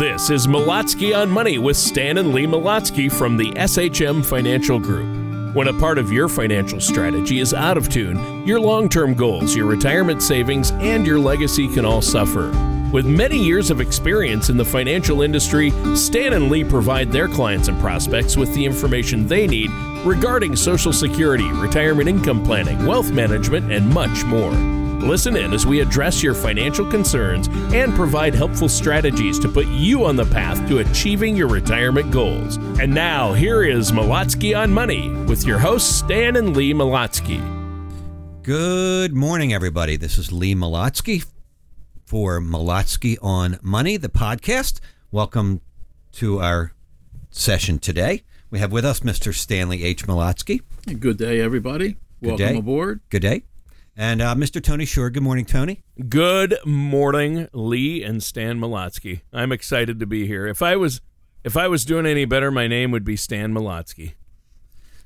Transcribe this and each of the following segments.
This is Malotsky on Money with Stan and Lee Malotsky from the SHM Financial Group. When a part of your financial strategy is out of tune, your long term goals, your retirement savings, and your legacy can all suffer. With many years of experience in the financial industry, Stan and Lee provide their clients and prospects with the information they need regarding Social Security, retirement income planning, wealth management, and much more. Listen in as we address your financial concerns and provide helpful strategies to put you on the path to achieving your retirement goals. And now, here is Malotsky on Money with your hosts, Stan and Lee Malotsky. Good morning, everybody. This is Lee Malotsky for Malotsky on Money, the podcast. Welcome to our session today. We have with us Mr. Stanley H. Malotsky. Good day, everybody. Good Welcome day. aboard. Good day. And uh, Mr. Tony Shore. Good morning, Tony. Good morning, Lee and Stan Malotsky. I'm excited to be here. If I was if I was doing any better, my name would be Stan Malotsky.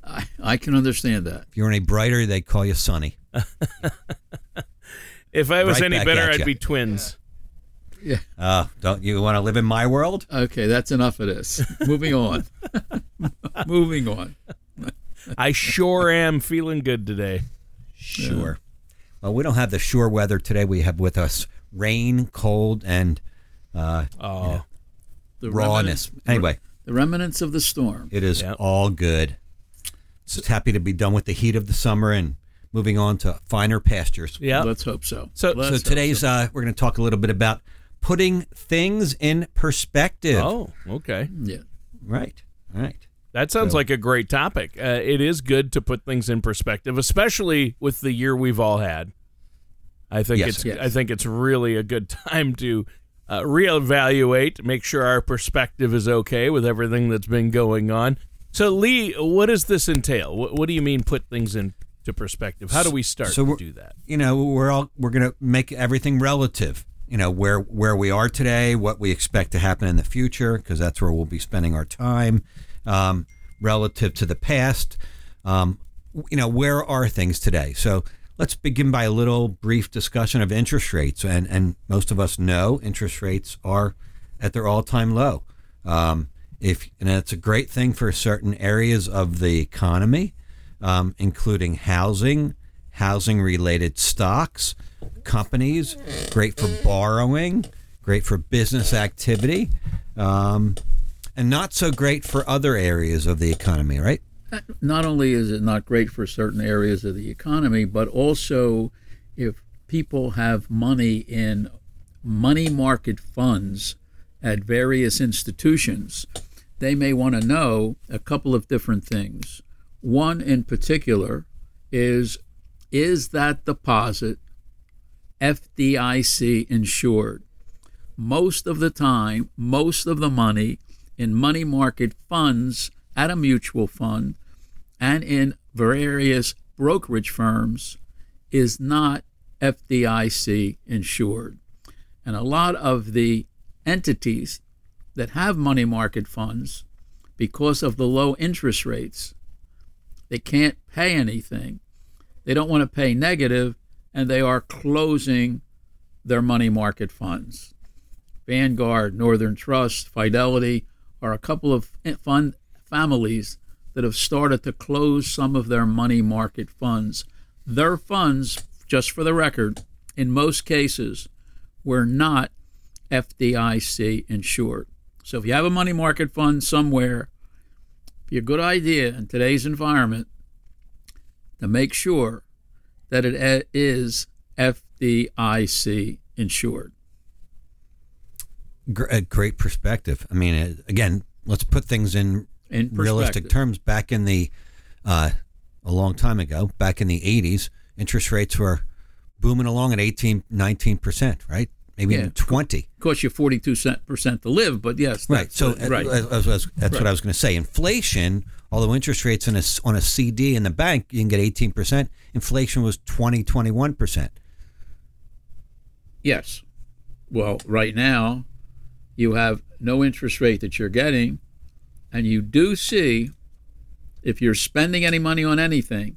I, I can understand that. If you're any brighter, they'd call you Sonny. If I was Right any better, I'd be twins. Yeah. Uh, don't you want to live in my world? Okay, that's enough of this. Moving on. Moving on. I sure am feeling good today. Sure. Well, we don't have the sure weather today. We have with us rain, cold, and uh, Oh, The rawness. remnants- Anyway, The remnants of the storm. It is Yep. all good. Just happy to be done with the heat of the summer and moving on to finer pastures. yeah. Let's hope so. So- Let's So hope today's uh, we're going to talk a little bit about putting things in perspective. Oh, okay. Yeah. Right, right. That sounds So- like a great topic. Uh, it is good to put things in perspective, especially with the year we've all had. I think Yes. it's Yes. I think it's really a good time to uh, reevaluate, make sure our perspective is okay with everything that's been going on. So, Lee, what does this entail? What, what do you mean put things into perspective? How do we start So to do that? You know, we're all we're going to make everything relative. You know, where where we are today, what we expect to happen in the future, because that's where we'll be spending our time. Um, relative to the past, um, you know, where are things today? So let's begin by a little brief discussion of interest rates, and and most of us know interest rates are at their all time low. Um, if and it's a great thing for certain areas of the economy, um, including housing, housing related stocks, companies, great for borrowing, great for business activity, um, and not so great for other areas of the economy, right? Uh, not only is it not great for certain areas of the economy, but also if people have money in money market funds at various institutions, they may want to know a couple of different things. One in particular is is that deposit FDIC insured? Most of the time, most of the money in money market funds at a mutual fund and in various brokerage firms is not FDIC insured. And a lot of the entities that have money market funds, because of the low interest rates, they can't pay anything. They don't want to pay negative, and they are closing their money market funds. Vanguard, Northern Trust, Fidelity are a couple of eh, fund families that have started to close some of their money market funds. Their funds, just for the record, in most cases, were not FDIC insured. So if you have a money market fund somewhere, it'd be a good idea in today's environment to make sure that it eh, e- FDIC insured. A great perspective. I mean, again, let's put things in In realistic terms. Back in the uh, a long time ago, back in the '80s, interest rates were booming along at 18, 19 percent, right? Maybe Yeah. even twenty. Cost you forty two percent to live, but yes, Right. So uh, uh, right. uh, that's, that's Right. what I was going to say. Inflation, although interest rates on a, on a CD in the bank, you can get 18%, inflation was 20, 21%. Yes. Well, right now, you have no interest rate that you're getting, and you do see if you're spending any money on anything,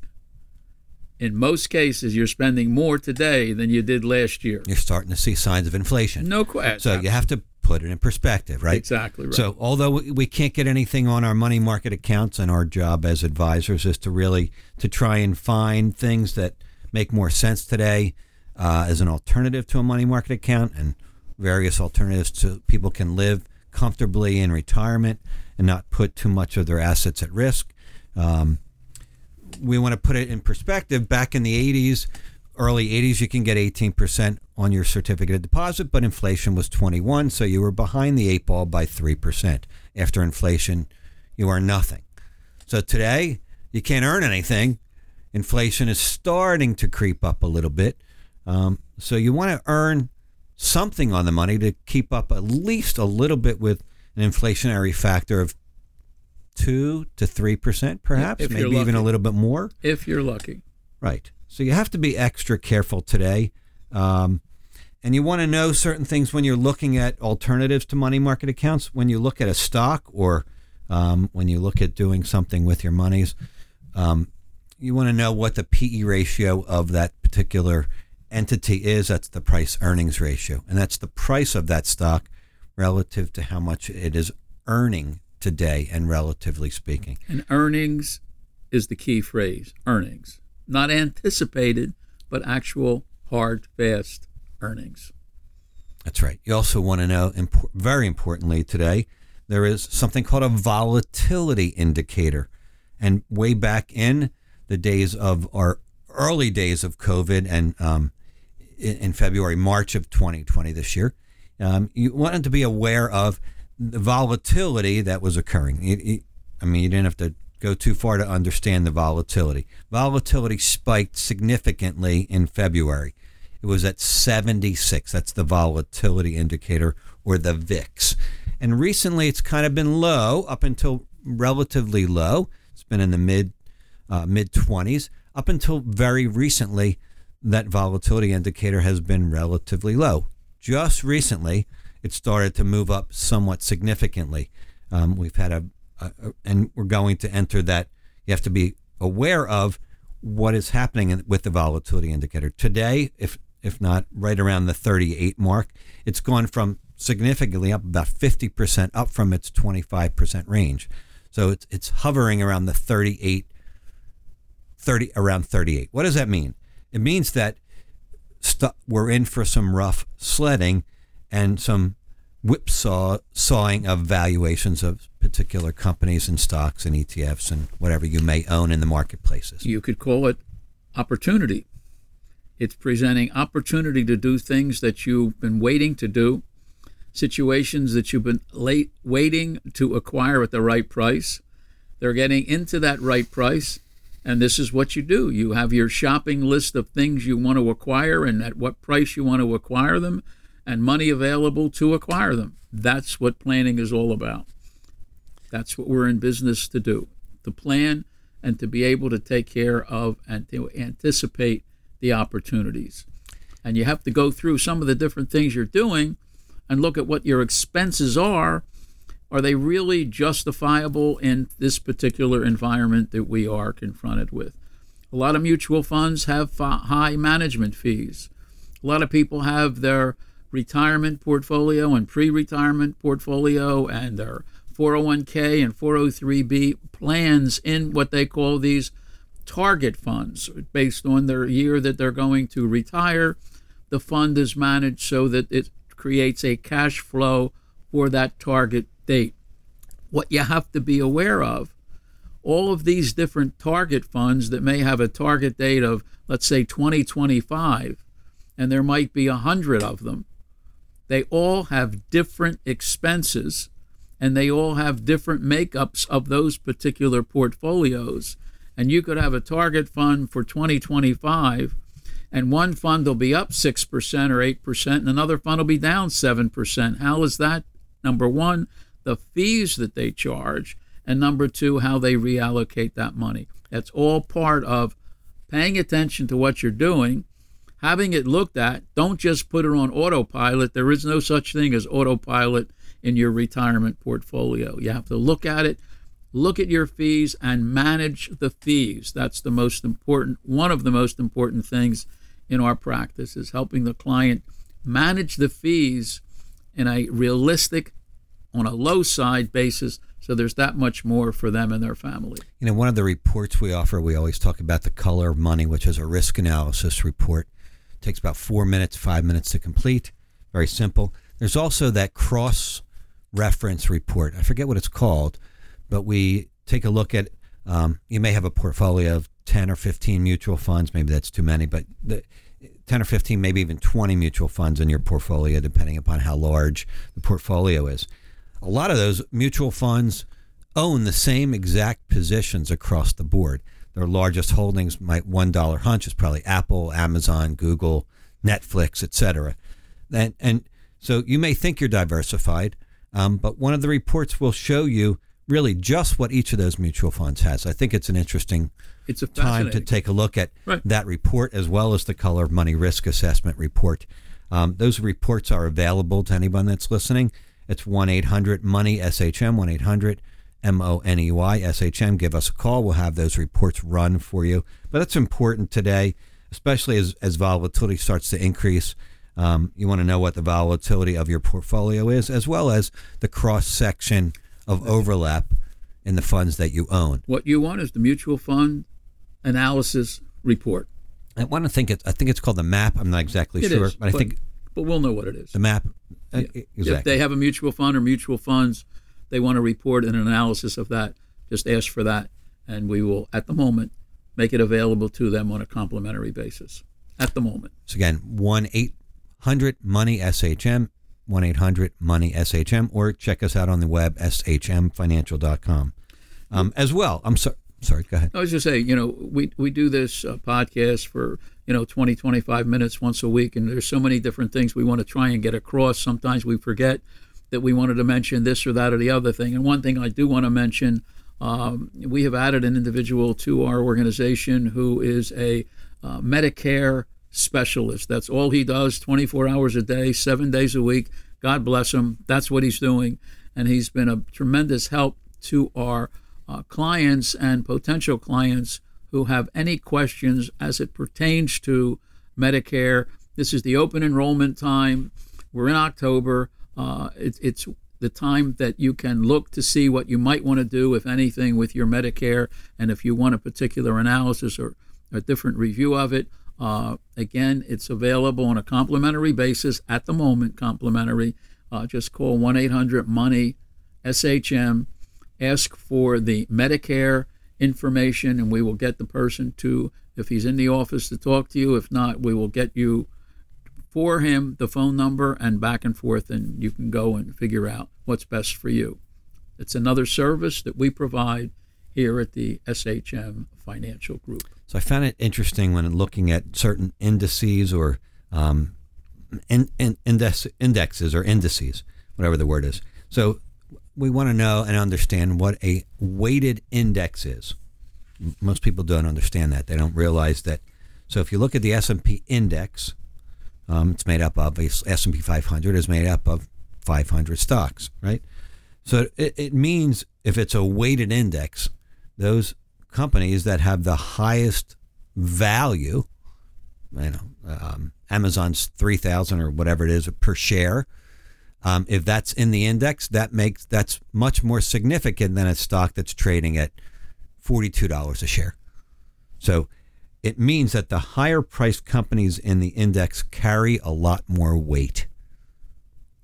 in most cases, you're spending more today than you did last year. You're starting to see signs of inflation. No question. So you have to put it in perspective, right? Exactly right. So, although we can't get anything on our money market accounts, and our job as advisors is to really to try and find things that make more sense today uh, as an alternative to a money market account, and various alternatives to people can live comfortably in retirement and not put too much of their assets at risk. Um, we want to put it in perspective. Back in the 80s, early 80s, you can get 18% on your certificate of deposit, but inflation was 21, so you were behind the eight ball by 3%. After inflation, you are nothing. So today, you can't earn anything. Inflation is starting to creep up a little bit. Um, so you want to earn something on the money to keep up at least a little bit with an inflationary factor of two to three percent, perhaps, If maybe even a little bit more. if you're lucky. Right. So you have to be extra careful today. Um, and you want to know certain things when you're looking at alternatives to money market accounts. When you look at a stock or um, when you look at doing something with your monies, um, you want to know what the PE ratio of that particular entity is. That's the price earnings ratio. And that's the price of that stock relative to how much it is earning today and relatively speaking. And earnings is the key phrase earnings. Not anticipated, but actual hard, fast earnings. That's right. You also want to know, very importantly today, there is something called a volatility indicator. And way back in the days of our early days of COVID and um, in, in February, March of 2020 this year, um, you wanted to be aware of the volatility that was occurring. You- you- I mean, you didn't have to go too far to understand the volatility. Volatility spiked significantly in February. It was at 76. That's the volatility indicator or the VIX. And recently it's kind of been low up until relatively low. It's been in the mid uh, mid 20s up until very recently that volatility indicator has been relatively low. Just recently it started to move up somewhat significantly. Um, we've had a, a, a and we're going to enter that. You have to be aware of what is happening in- with the volatility indicator. Today if if not right around the 38 mark it's gone from significantly up about 50% up from its 25% range. So it's it's hovering around the 38 30 around 38 what does that mean it means that stu- we're in for some rough sledding and some whipsaw sawing of valuations of particular companies and stocks and ETFs and whatever you may own in the marketplaces. You could call it opportunity. It's presenting opportunity to do things that you've been waiting to do, situations that you've been late waiting to acquire at the right price. They're getting into that right price, and this is what you do. You have your shopping list of things you want to acquire and at what price you want to acquire them, and money available to acquire them. That's what planning is all about. That's what we're in business to do to plan and to be able to take care of and to anticipate the opportunities. And you have to go through some of the different things you're doing and look at what your expenses are. Are they really justifiable in this particular environment that we are confronted with? A lot of mutual funds have high management fees. A lot of people have their retirement portfolio and pre retirement portfolio and their 401k and 403b plans in what they call these target funds based on their year that they're going to retire. The fund is managed so that it creates a cash flow for that target date. What you have to be aware of all of these different target funds that may have a target date of, let's say, 2025, and there might be a hundred of them, they all have different expenses and they all have different makeups of those particular portfolios. And you could have a target fund for 2025, and one fund will be up 6% or 8%, and another fund will be down 7%. How is that? Number one, the fees that they charge, and number two, how they reallocate that money. That's all part of paying attention to what you're doing, having it looked at. Don't just put it on autopilot. There is no such thing as autopilot in your retirement portfolio. You have to look at it, look at your fees, and manage the fees. That's the most important, one of the most important things in our practice is helping the client manage the fees in a realistic, on a low side basis. So there's that much more for them and their family. You know, one of the reports we offer, we always talk about the color of money, which is a risk analysis report. It takes about four minutes, five minutes to complete. Very simple. There's also that cross reference report. I forget what it's called, but we take a look at. Um, you may have a portfolio of 10 or 15 mutual funds. Maybe that's too many, but the, 10 or 15, maybe even 20 mutual funds in your portfolio, depending upon how large the portfolio is. A lot of those mutual funds own the same exact positions across the board. Their largest holdings, my $1 hunch, is probably Apple, Amazon, Google, Netflix, etc. And, and so you may think you're diversified, um, but one of the reports will show you really just what each of those mutual funds has. I think it's an interesting It's a time to take a look at Right. that report as well as the color of money risk assessment report. Um, those reports are available to anyone that's listening. It's 1 800 Money SHM, 1 800 M O N E Y, SHM. Give us a call. We'll have those reports run for you. But that's important today, especially as, as volatility starts to increase. Um, you want to know what the volatility of your portfolio is, as well as the cross section of overlap in the funds that you own. What you want is the mutual fund analysis report. I want to think it. I think it's called the map. I'm not exactly It sure, is, but I think but we'll know what it is. the map. Uh, If they have a mutual fund or mutual funds, they want to report an analysis of that. Just ask for that, and we will, at the moment, make it available to them on a complimentary basis. At the moment, so again, one eight hundred money SHM, one eight hundred money SHM, or check us out on the web shmfinancial.com. Um, as well. I'm sorry. Sorry. Go ahead. I was just saying, you know, we we do this uh, podcast for you know 20, 25 minutes once a week, and there's so many different things we want to try and get across. Sometimes we forget that we wanted to mention this or that or the other thing. And one thing I do want to mention, um, we have added an individual to our organization who is a uh, Medicare specialist. That's all he does, 24 hours a day, seven days a week. God bless him. That's what he's doing, and he's been a tremendous help to our uh, clients and potential clients who have any questions as it pertains to Medicare. This is the open enrollment time. We're in October. Uh, it, it's the time that you can look to see what you might want to do, if anything, with your Medicare, and if you want a particular analysis or a different review of it. Uh, again, it's available on a complimentary basis at the moment. Complimentary. Uh, just call one eight hundred money SHM ask for the Medicare information, and we will get the person to, if he's in the office, to talk to you. If not, we will get you for him the phone number and back and forth, and you can go and figure out what's best for you. It's another service that we provide here at the SHM Financial Group. So I found it interesting when looking at certain indices or um, in, in, index, indexes or indices, whatever the word is. So we want to know and understand what a weighted index is. Most people don't understand that. They don't realize that. So if you look at the S&P index, um, it's made up of S&P 500 is made up of 500 stocks, right? So it, it means if it's a weighted index, those companies that have the highest value, you know, um, Amazon's 3,000 or whatever it is per share, um, if that's in the index, that makes that's much more significant than a stock that's trading at $42 a share. So it means that the higher priced companies in the index carry a lot more weight.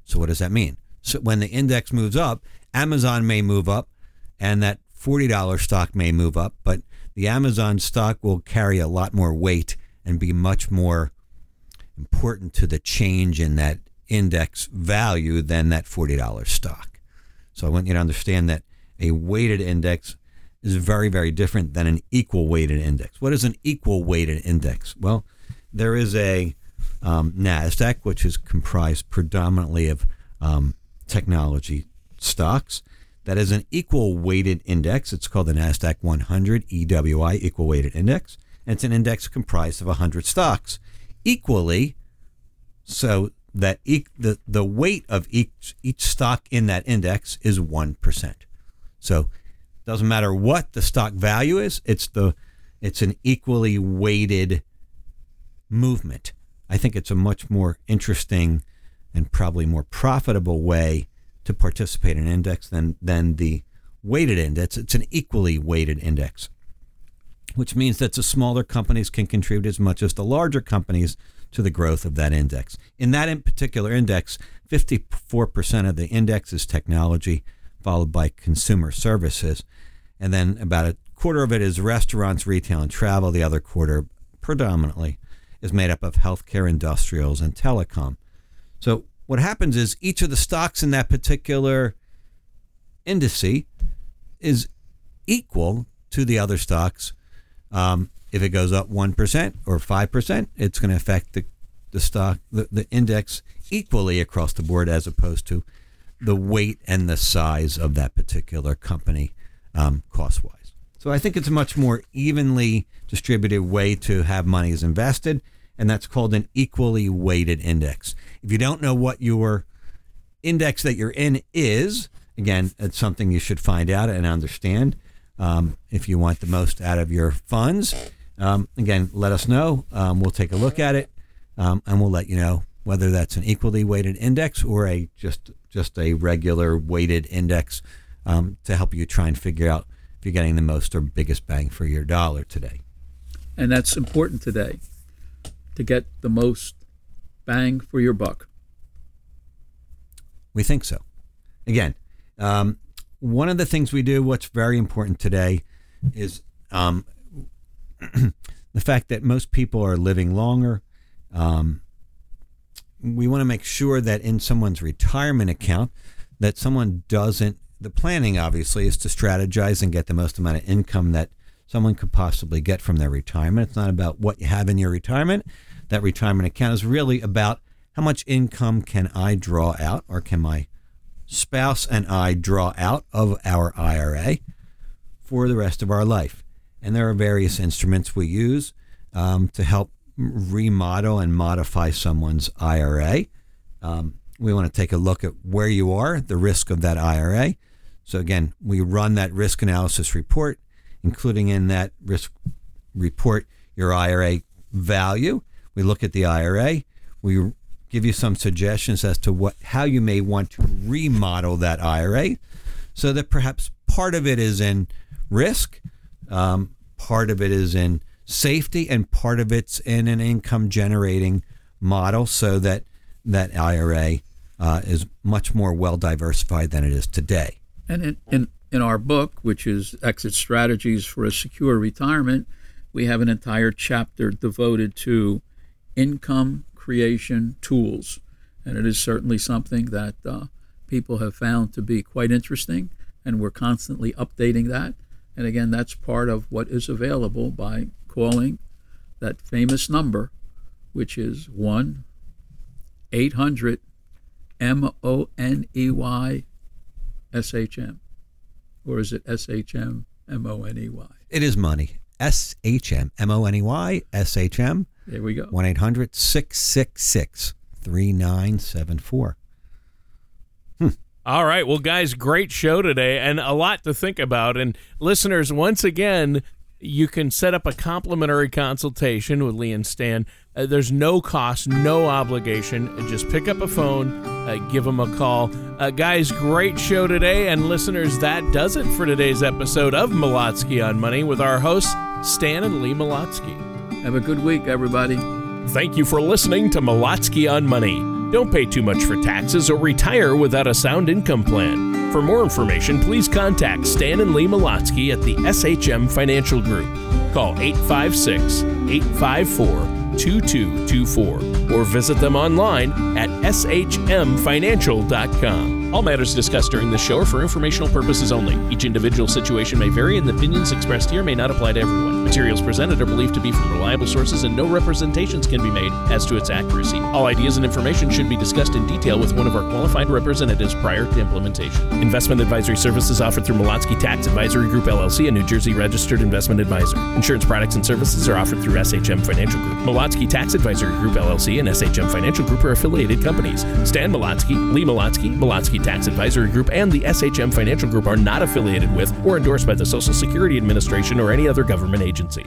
So what does that mean? So when the index moves up, Amazon may move up and that $40 stock may move up, but the Amazon stock will carry a lot more weight and be much more important to the change in that index value than that $40 stock. So I want you to understand that a weighted index is very, very different than an equal weighted index. What is an equal weighted index? Well, there is a um, NASDAQ, which is comprised predominantly of um, technology stocks. That is an equal weighted index. It's called the NASDAQ 100 EWI, equal weighted index. And it's an index comprised of 100 stocks equally so that e- the, the weight of each, each stock in that index is 1%. So it doesn't matter what the stock value is, it's the it's an equally weighted movement. I think it's a much more interesting and probably more profitable way to participate in an index than, than the weighted index. It's an equally weighted index, which means that the smaller companies can contribute as much as the larger companies to the growth of that index. In that in particular index, 54% of the index is technology, followed by consumer services, and then about a quarter of it is restaurants, retail, and travel. The other quarter, predominantly, is made up of healthcare, industrials, and telecom. So what happens is each of the stocks in that particular indice is equal to the other stocks. Um, if it goes up 1% or 5%, it's going to affect the, the stock, the, the index equally across the board as opposed to the weight and the size of that particular company um, cost wise. So I think it's a much more evenly distributed way to have monies invested, and that's called an equally weighted index. If you don't know what your index that you're in is, again, it's something you should find out and understand. Um, if you want the most out of your funds, um, again, let us know. Um, we'll take a look at it, um, and we'll let you know whether that's an equally weighted index or a just just a regular weighted index um, to help you try and figure out if you're getting the most or biggest bang for your dollar today. And that's important today to get the most bang for your buck. We think so. Again, um, one of the things we do, what's very important today, is um, the fact that most people are living longer. Um, we want to make sure that in someone's retirement account, that someone doesn't. The planning obviously is to strategize and get the most amount of income that someone could possibly get from their retirement. It's not about what you have in your retirement. That retirement account is really about how much income can I draw out or can my spouse and I draw out of our IRA for the rest of our life. And there are various instruments we use um, to help remodel and modify someone's IRA. Um, we want to take a look at where you are, the risk of that IRA. So, again, we run that risk analysis report, including in that risk report your IRA value. We look at the IRA. We give you some suggestions as to what how you may want to remodel that IRA, so that perhaps part of it is in risk, um, part of it is in safety, and part of it's in an income generating model, so that that IRA uh, is much more well diversified than it is today. And in, in, in our book, which is Exit Strategies for a Secure Retirement, we have an entire chapter devoted to income creation tools. And it is certainly something that uh, people have found to be quite interesting, and we're constantly updating that. And again, that's part of what is available by calling that famous number, which is 1 800 M O N E Y S H M. Or is it S H M M O N E Y? It is money. S H M M O N E Y S H M. There we go. 1 800 666 3974. All right. Well, guys, great show today and a lot to think about. And listeners, once again, you can set up a complimentary consultation with Lee and Stan. Uh, there's no cost, no obligation. Just pick up a phone, uh, give them a call. Uh, guys, great show today. And listeners, that does it for today's episode of Malotsky on Money with our hosts, Stan and Lee Malotsky. Have a good week, everybody. Thank you for listening to Malotsky on Money. Don't pay too much for taxes or retire without a sound income plan. For more information, please contact Stan and Lee Malotsky at the SHM Financial Group. Call 856 854 2224 or visit them online at shmfinancial.com. All matters discussed during this show are for informational purposes only. Each individual situation may vary, and the opinions expressed here may not apply to everyone. Materials presented are believed to be from reliable sources, and no representations can be made as to its accuracy. All ideas and information should be discussed in detail with one of our qualified representatives prior to implementation. Investment advisory services offered through Malotsky Tax Advisory Group LLC, a New Jersey registered investment advisor. Insurance products and services are offered through SHM Financial Group. Malotsky Tax Advisory Group LLC and SHM Financial Group are affiliated companies. Stan Malotsky, Lee Malotsky, Malotsky Tax Advisory Group, and the SHM Financial Group are not affiliated with or endorsed by the Social Security Administration or any other government agency.